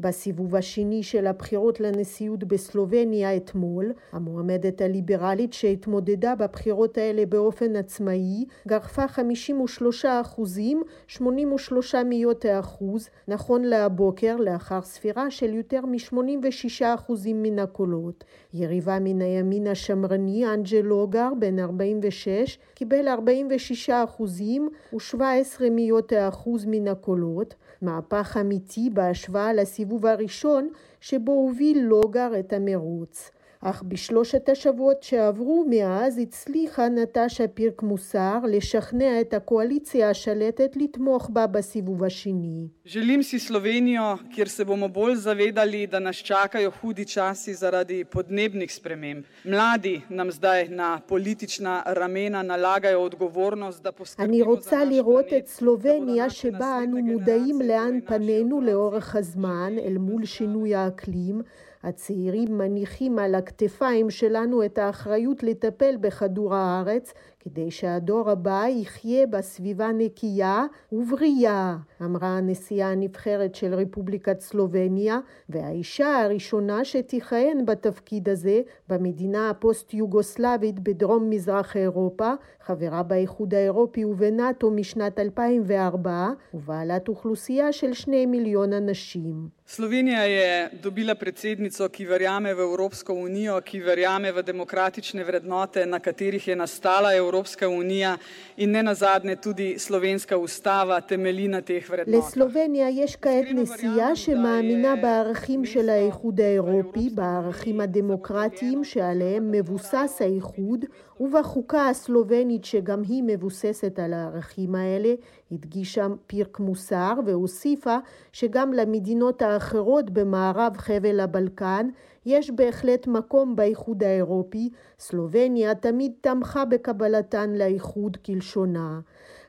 בסיבוב השני של הבחירות לנשיאות בסלובניה אתמול, המועמדת הליברלית שהתמודדה בבחירות האלה באופן עצמאי, גרפה 53 אחוזים, 83 מאות האחוז, נכון להבוקר, לאחר ספירה של יותר מ-86 אחוזים מן הקולות. יריבה מן הימין השמרני, אנג'ל לוגר, בן 46, קיבל 46 אחוזים ו-17 מאות האחוז מן הקולות, מהפך אמיתי בהשוואה לסיבוב הראשון שבו הוביל לוגר את המרוץ. אך בשלושת השבועות שעברו מאז הצליחה נטשה פירק מוסר לשכנע את הקואליציה השלטת לתמוך בה בסיבוב השני. Želim si Slovenijo, kjer se bomo bolj zavedali, da nas čakajo hudi časi zaradi podnebnih sprememb. Mladi nam zdaj na politična ramena nalagajo odgovornost da poskrbimo אני רוצה לראות את סלובניה שבה אנו מודעים לאן פנינו לאורך הזמן אל מול שינוי האקלים. הצעירים מניחים על הכתפיים שלנו את האחריות לטפל בכדור הארץ כדי שהדור הבא יחיה בסביבה נקייה ובריאה, אמרה הנשיאה הנבחרת של רפובליקת סלובניה, והאישה הראשונה שתכהן בתפקיד הזה במדינה הפוסט-יוגוסלבית בדרום מזרח אירופה, חברה באיחוד האירופי ובנאט"ו משנת 2004, ובעלת אוכלוסייה של שני מיליון אנשים. Slovenija je dobila predsednico, ki verjame v Evropsko unijo, ki verjame v demokratične vrednote, na katerih je nastala Evropa. Evropska unija in ne nazadnje tudi slovenska ustava temelji na teh vrednotah. לסלובניה יש כעת נשיאה שמאמינה בערכים של האיחוד האירופי, בערכים הדמוקרטיים שעליהם מבוסס האיחוד ובחוקה הסלובנית שגם היא מבוססת על הערכים האלה, הדגישה פירק מוסר והוסיפה שגם למדינות האחרות במערב חבל הבלקן יש בהחלט מקום באיחוד האירופי, סלובניה תמיד תמכה בקבלתן לאיחוד כלשונה.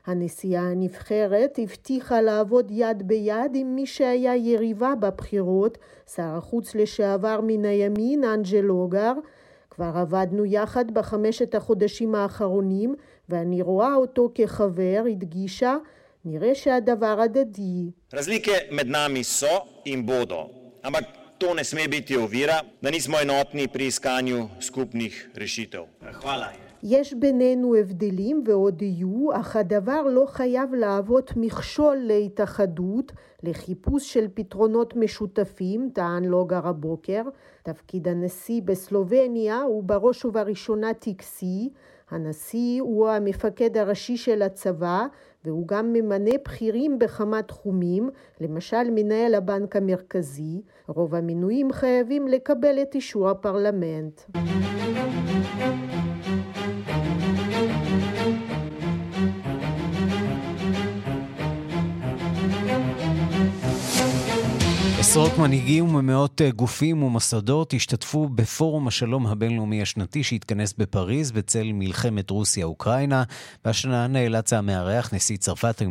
הנשיאה הנבחרת הבטיחה לעבוד יד ביד עם מי שהיה יריבה בבחירות, שר החוץ לשעבר מן הימין, אנג'ל לוגר. כבר עבדנו יחד בחמשת החודשים האחרונים, ואני רואה אותו כחבר, הדגישה, נראה שהדבר הדדי. Razlike med nami so in bodo, ampak to ne sme biti ovira, da nismo enotni pri iskanju skupnih rešitev. Hvala. יש בינינו הבדלים ועוד יהיו, אך הדבר לא חייב להוות מכשול להתאחדות, לחיפוש של פתרונות משותפים, טען לוגר הבוקר. תפקיד הנשיא בסלובניה הוא בראש ובראשונה טקסי. הנשיא הוא המפקד הראשי של הצבא, והוא גם ממנה בכירים בכמה תחומים, למשל מנהל הבנק המרכזי. רוב המינויים חייבים לקבל את אישור הפרלמנט. עשרות מנהיגים ומאות אה, גופים ומוסדות השתתפו בפורום השלום הבינלאומי השנתי שהתכנס בפריז בצל מלחמת רוסיה-אוקראינה. והשנה נאלץ המארח, נשיא צרפת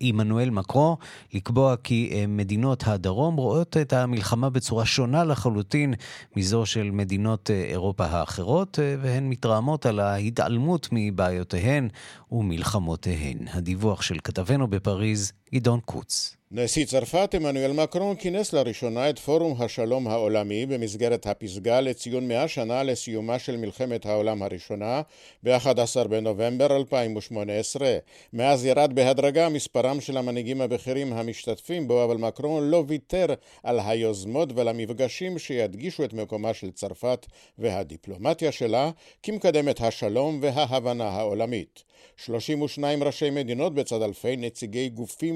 עמנואל מקרו, לקבוע כי אה, מדינות הדרום רואות את המלחמה בצורה שונה לחלוטין מזו של מדינות אה, אירופה האחרות, והן מתרעמות על ההתעלמות מבעיותיהן ומלחמותיהן. הדיווח של כתבנו בפריז, גדעון קוץ. נשיא צרפת עמנואל מקרון כינס לראשונה את פורום השלום העולמי במסגרת הפסגה לציון מאה שנה לסיומה של מלחמת העולם הראשונה ב-11 בנובמבר 2018. מאז ירד בהדרגה מספרם של המנהיגים הבכירים המשתתפים בו, אבל מקרון לא ויתר על היוזמות ועל המפגשים שידגישו את מקומה של צרפת והדיפלומטיה שלה כמקדמת השלום וההבנה העולמית. 32 ראשי מדינות בצד אלפי נציגי גופים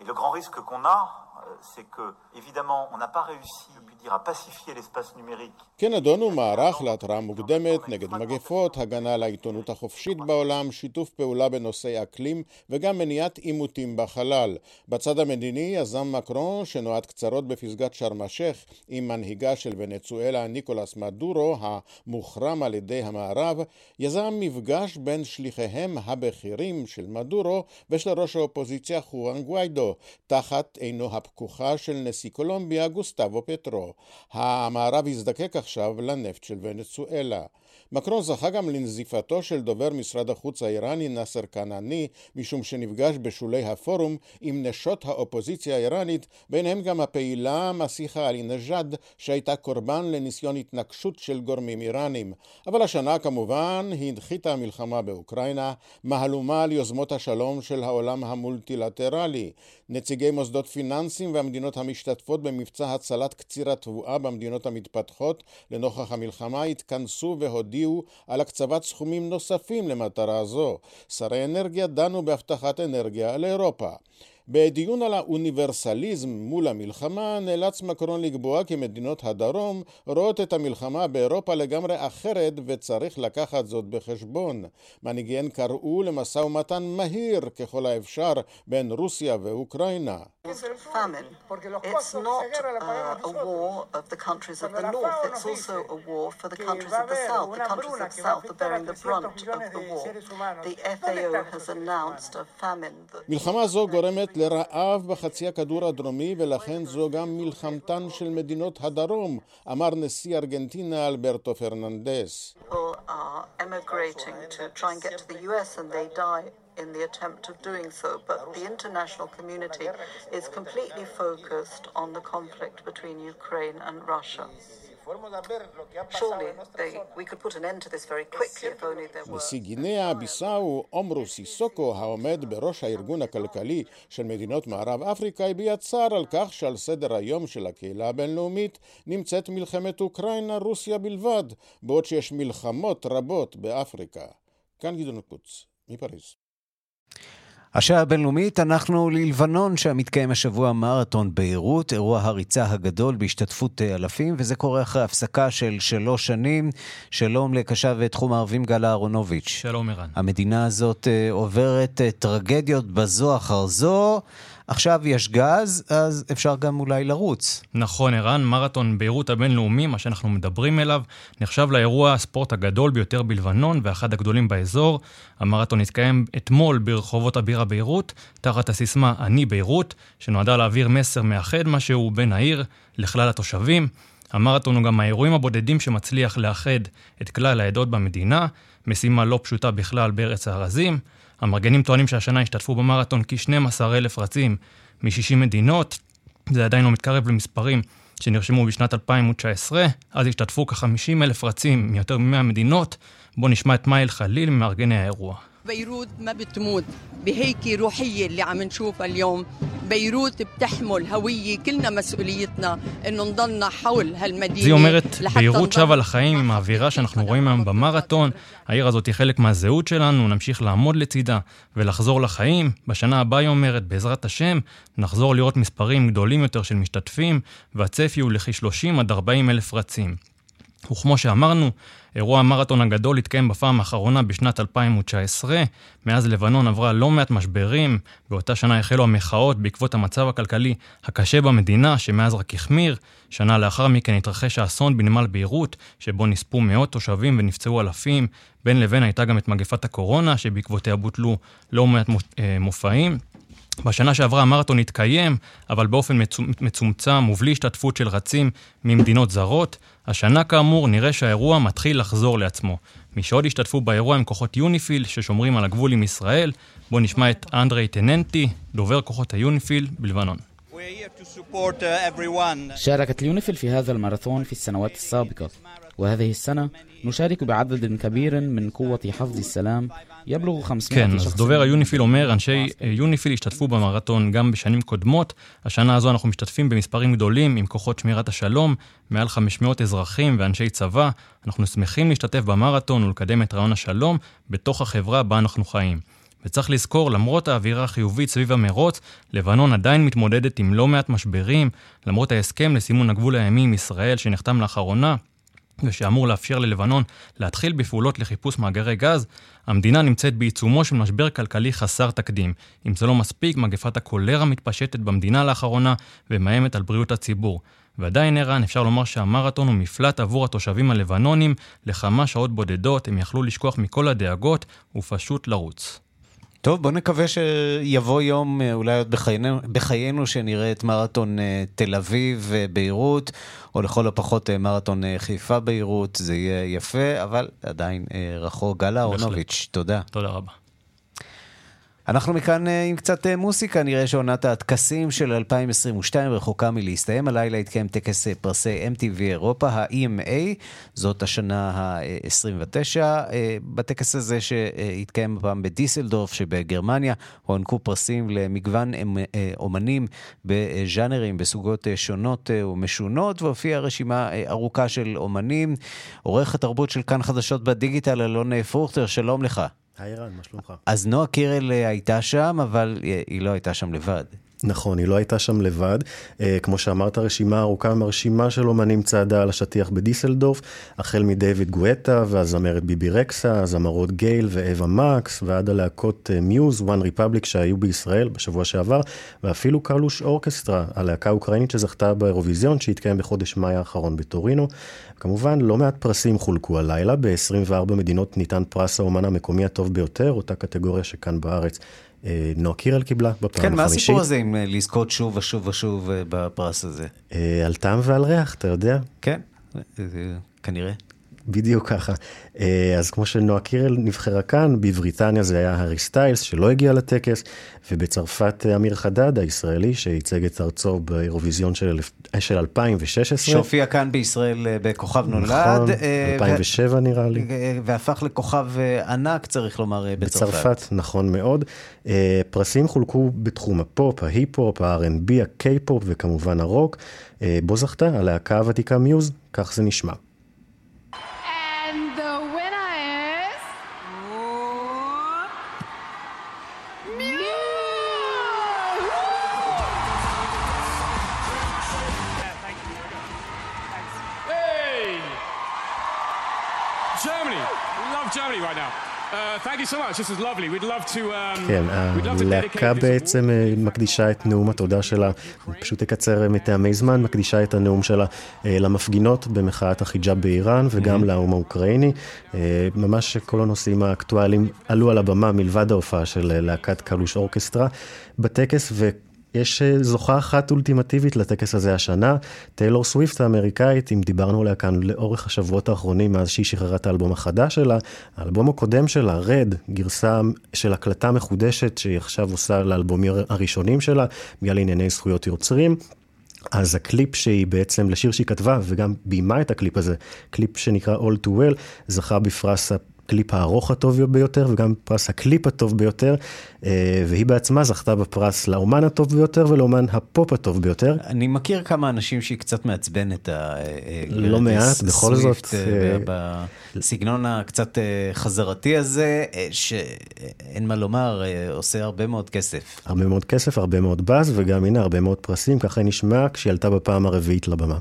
Et le grand risque qu'on a, c'est que, évidemment, on n'a pas réussi, dire, à pacifier l'espace numérique. כן אדונו מערך להתראה מוקדמת נגד מגפות, הגנה על העיתונות החופשית בעולם, שיתוף פעולה בנושאי אקלים וגם מניעת עימותים בחלל. בצד המדיני יזם מקרון, שנועד קצרות בפסגת שארם א-שייח עם מנהיגה של ונצואלה ניקולס מדורו, המוחרם על ידי המערב, יזם מפגש בין שליחיהם הבכירים של מדורו ושל ראש האופוזיציה חואן גוויידו, תחת עינו הפקוחה של נשיא קולומביה גוסטבו פטרו. המערב הזדקק עכשיו לנפט של ונצואלה. מקרון זכה גם לנזיפתו של דובר משרד החוץ האיראני נאסר כנעני, משום שנפגש בשולי הפורום עם נשות האופוזיציה האיראנית, ביניהם גם הפעילה מסיחה עלי-נג'אד, שהייתה קורבן לניסיון התנקשות של גורמים איראנים. אבל השנה כמובן הנחיתה המלחמה באוקראינה, מהלומה על יוזמות השלום של העולם המולטילטרלי. נציגי מוסדות פיננסיים והמדינות המשתתפות במבצע הצלת קציר התבואה במדינות המתפתחות לנוכח המלחמה התכנסו והודיעו על הקצבת סכומים נוספים למטרה זו. שרי אנרגיה דנו בהבטחת אנרגיה לאירופה. בדיון על האוניברסליזם מול המלחמה נאלץ מקרון לקבוע כי מדינות הדרום רואות את המלחמה באירופה לגמרי אחרת וצריך לקחת זאת בחשבון. מנהיגיהן קראו למשא ומתן מהיר ככל האפשר בין רוסיה ואוקראינה. famine. It's not uh, a war of the countries of the north, it's also a war for the countries of the south. The countries of the south are bearing the brunt of the war. The FAO has announced a famine. מלחמה זו גורמת לרעב בחצי הכדור הדרומי ולכן זו גם מלחמתן של מדינות הדרום, אמר נשיא ארגנטינה אלברטו פרננדס. So. Surely they, we could put an end to this very quickly if only there were... נשיא גינאה ביסאו עומרו סיסוקו, העומד בראש הארגון הכלכלי של מדינות מערב אפריקה, הביע צער על כך שעל סדר היום של הקהילה הבינלאומית נמצאת מלחמת אוקראינה-רוסיה בלבד, בעוד שיש מלחמות רבות באפריקה. כאן גדעון קוץ, מפריז. השעה הבינלאומית, אנחנו ללבנון, שם מתקיים השבוע מרתון ביירות, אירוע הריצה הגדול בהשתתפות אלפים, וזה קורה אחרי הפסקה של שלוש שנים. שלום לקשב תחום הערבים גל אהרונוביץ'. שלום ערן. המדינה הזאת עוברת טרגדיות בזו אחר זו. עכשיו יש גז, אז אפשר גם אולי לרוץ. נכון, ערן, מרתון ביירות הבינלאומי, מה שאנחנו מדברים אליו, נחשב לאירוע הספורט הגדול ביותר בלבנון ואחד הגדולים באזור. המרתון התקיים אתמול ברחובות הבירה ביירות, תחת הסיסמה "אני ביירות", שנועדה להעביר מסר מאחד משהו בין העיר לכלל התושבים. המרתון הוא גם האירועים הבודדים שמצליח לאחד את כלל העדות במדינה, משימה לא פשוטה בכלל בארץ הארזים. המארגנים טוענים שהשנה השתתפו במרתון כ-12,000 רצים מ-60 מדינות, זה עדיין לא מתקרב למספרים שנרשמו בשנת 2019, אז השתתפו כ-50,000 רצים מיותר מ-100 מדינות. בואו נשמע את מאיל חליל ממארגני האירוע. بيروت ما بتموت بهيك روحية اللي عم نشوفها اليوم بيروت بتحمل هوية كلنا مسؤوليتنا انه نضلنا حول هالمدينة זי אומרת, ביירות שבה לחיים עם האווירה שאנחנו רואים היום במרתון. העיר הזאת היא חלק מהזהות שלנו, נמשיך לעמוד לצידה ולחזור לחיים. בשנה הבאה, היא אומרת, בעזרת השם, נחזור לראות מספרים גדולים יותר של משתתפים, והצפי הוא לכ-30 עד 40 אלף רצים. וכמו שאמרנו, אירוע המרתון הגדול התקיים בפעם האחרונה בשנת 2019. מאז לבנון עברה לא מעט משברים. באותה שנה החלו המחאות בעקבות המצב הכלכלי הקשה במדינה, שמאז רק החמיר. שנה לאחר מכן התרחש האסון בנמל ביירות, שבו נספו מאות תושבים ונפצעו אלפים. בין לבין הייתה גם את מגפת הקורונה, שבעקבותיה בוטלו לא מעט מופעים. בשנה שעברה המרתון התקיים, אבל באופן מצומצם ובלי השתתפות של רצים ממדינות זרות. השנה כאמור נראה שהאירוע מתחיל לחזור לעצמו. מי שעוד השתתפו באירוע הם כוחות יוניפיל ששומרים על הגבול עם ישראל. בואו נשמע את אנדרי טננטי, דובר כוחות היוניפיל בלבנון. شاركت اليونيفيل في هذا الماراثون في السنوات السابقة وهذه السنة نشارك بعدد كبير من قوة حفظ السلام יבלו רוחם חמסמי. כן, אז דובר היוניפיל אומר, אנשי יוניפיל השתתפו במרתון גם בשנים קודמות. השנה הזו אנחנו משתתפים במספרים גדולים עם כוחות שמירת השלום, מעל 500 אזרחים ואנשי צבא. אנחנו שמחים להשתתף במרתון ולקדם את רעיון השלום בתוך החברה בה אנחנו חיים. וצריך לזכור, למרות האווירה החיובית סביב המרוץ, לבנון עדיין מתמודדת עם לא מעט משברים, למרות ההסכם לסימון הגבול הימי עם ישראל שנחתם לאחרונה, ושאמור לאפשר ללבנון להתחיל בפעולות לחיפוש מאגרי גז, המדינה נמצאת בעיצומו של משבר כלכלי חסר תקדים. אם זה לא מספיק, מגפת הקולרה מתפשטת במדינה לאחרונה ומאיימת על בריאות הציבור. ועדיין ערן, אפשר לומר שהמרתון הוא מפלט עבור התושבים הלבנונים, לכמה שעות בודדות הם יכלו לשכוח מכל הדאגות ופשוט לרוץ. טוב, בוא נקווה שיבוא יום, אה, אולי עוד בחיינו, בחיינו שנראה את מרתון אה, תל אביב, ביירות, או לכל הפחות אה, מרתון חיפה ביירות, זה יהיה יפה, אבל עדיין רחוק. גל אהרונוביץ', תודה. תודה רבה. אנחנו מכאן אה, עם קצת אה, מוסיקה, נראה שעונת הטקסים של 2022 רחוקה מלהסתיים. הלילה התקיים טקס אה, פרסי MTV אירופה, ה-EMA, זאת השנה ה-29. בטקס הזה שהתקיים הפעם בדיסלדורף שבגרמניה, הוענקו פרסים למגוון אומנים בז'אנרים, בסוגות שונות ומשונות, והופיעה רשימה ארוכה של אומנים. עורך התרבות של כאן חדשות בדיגיטל, אלון פרוכטר, שלום לך. היי ערן, מה שלומך? אז נועה קירל אה, הייתה שם, אבל היא לא הייתה שם לבד. נכון, היא לא הייתה שם לבד. אה, כמו שאמרת, רשימה ארוכה מרשימה של אומנים צעדה על השטיח בדיסלדורף, החל מדייוויד גואטה והזמרת ביבי רקסה, הזמרות גייל ואווה מקס, ועד הלהקות אה, מיוז, וואן ריפבליק שהיו בישראל בשבוע שעבר, ואפילו קרלוש אורקסטרה, הלהקה האוקראינית שזכתה באירוויזיון שהתקיים בחודש מאי האחרון בטורינו. כמובן, לא מעט פרסים חולקו הלילה, ב-24 מדינות ניתן פרס האומן המקומי הטוב ביותר, אותה קטגוריה שכאן בארץ נועה קירל קיבלה בפעם החמישית. כן, מה הסיפור הזה עם אה, לזכות שוב ושוב ושוב אה, בפרס הזה? על טעם ועל ריח, אתה יודע? כן, כנראה. בדיוק ככה. אה, אז כמו שנועה קירל נבחרה כאן, בבריטניה זה היה הארי סטיילס שלא הגיע לטקס, ובצרפת אה, אמיר חדד הישראלי שייצג את ארצו באירוויזיון של, של 2016. שהופיע כאן בישראל אה, בכוכב נולד. נכון, 2007 ו... נראה לי. והפך לכוכב ענק, צריך לומר, בצרפת. בצרפת, נכון מאוד. פרסים חולקו בתחום הפופ, ההיפ-הופ, ה-R&B, הקיי-פופ וכמובן הרוק. בו זכתה הלהקה הוותיקה מיוז, כך זה נשמע. כן, הלהקה בעצם אה, מקדישה את נאום התודה שלה, פשוט תקצר אה, מטעמי זמן, מקדישה את הנאום שלה אה, למפגינות במחאת החיג'אב באיראן וגם mm-hmm. לאו"ם האוקראיני. ממש כל הנושאים האקטואליים עלו על הבמה מלבד ההופעה של להקת קלוש אורקסטרה בטקס, ו... יש אה, זוכה אחת אולטימטיבית לטקס הזה השנה, טיילור סוויפט האמריקאית, אם דיברנו עליה כאן לאורך השבועות האחרונים, מאז שהיא שחררה את האלבום החדש שלה, האלבום הקודם שלה, Red, גרסה של הקלטה מחודשת שהיא עכשיו עושה לאלבומים הראשונים שלה, בגלל ענייני זכויות יוצרים. אז הקליפ שהיא בעצם, לשיר שהיא כתבה, וגם ביימה את הקליפ הזה, קליפ שנקרא All Too Well, זכה בפרס הקליפ הארוך הטוב ביותר וגם פרס הקליפ הטוב ביותר, אה, והיא בעצמה זכתה בפרס לאומן הטוב ביותר ולאומן הפופ הטוב ביותר. אני מכיר כמה אנשים שהיא קצת מעצבנת, אה, לא מעט, בכל זאת. אה, בסגנון הקצת חזרתי הזה, שאין מה לומר, עושה הרבה מאוד כסף. הרבה מאוד כסף, הרבה מאוד באז, וגם הנה הרבה מאוד פרסים, ככה היא נשמעה כשהיא עלתה בפעם הרביעית לבמה.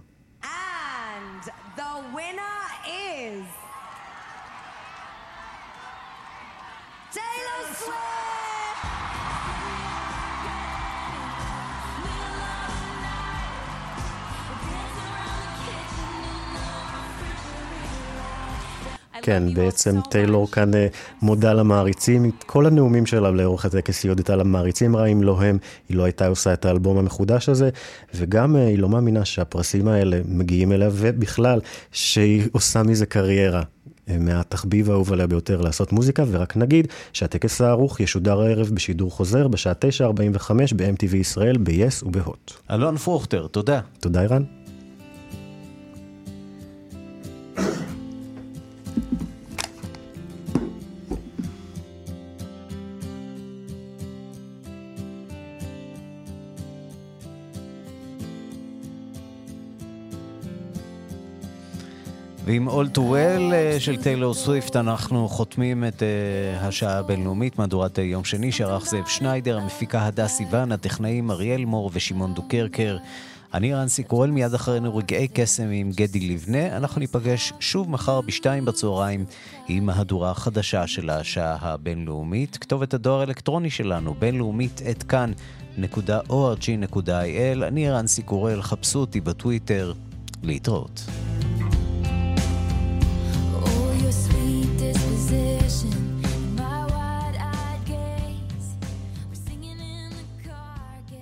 כן, בעצם טיילור כאן אה, מודה למעריצים, כל הנאומים שלה לאורך הטקס היא הודתה למעריצים רעים, לא הם, היא לא הייתה עושה את האלבום המחודש הזה, וגם אה, היא לא מאמינה שהפרסים האלה מגיעים אליה, ובכלל, שהיא עושה מזה קריירה. אה, מהתחביב האהוב עליה ביותר לעשות מוזיקה, ורק נגיד שהטקס הערוך ישודר הערב בשידור חוזר בשעה 9:45 ב-MTV ישראל, ב-yes ובהוט. אלון פרוכטר, תודה. תודה, ערן. ועם All Too Well אה, של טיילור סוויפט אנחנו חותמים את אה, השעה הבינלאומית, מהדורת יום שני, שערך זאב שניידר, המפיקה הדס סיוון, הטכנאים אריאל מור ושמעון דוקרקר. אני ערן סיקורל, מיד אחרינו רגעי קסם עם גדי לבנה. אנחנו ניפגש שוב מחר בשתיים בצהריים עם מהדורה החדשה של השעה הבינלאומית. כתובת הדואר האלקטרוני שלנו, בינלאומית at kan.org.il. אני רנסי קורל, חפשו אותי בטוויטר. להתראות.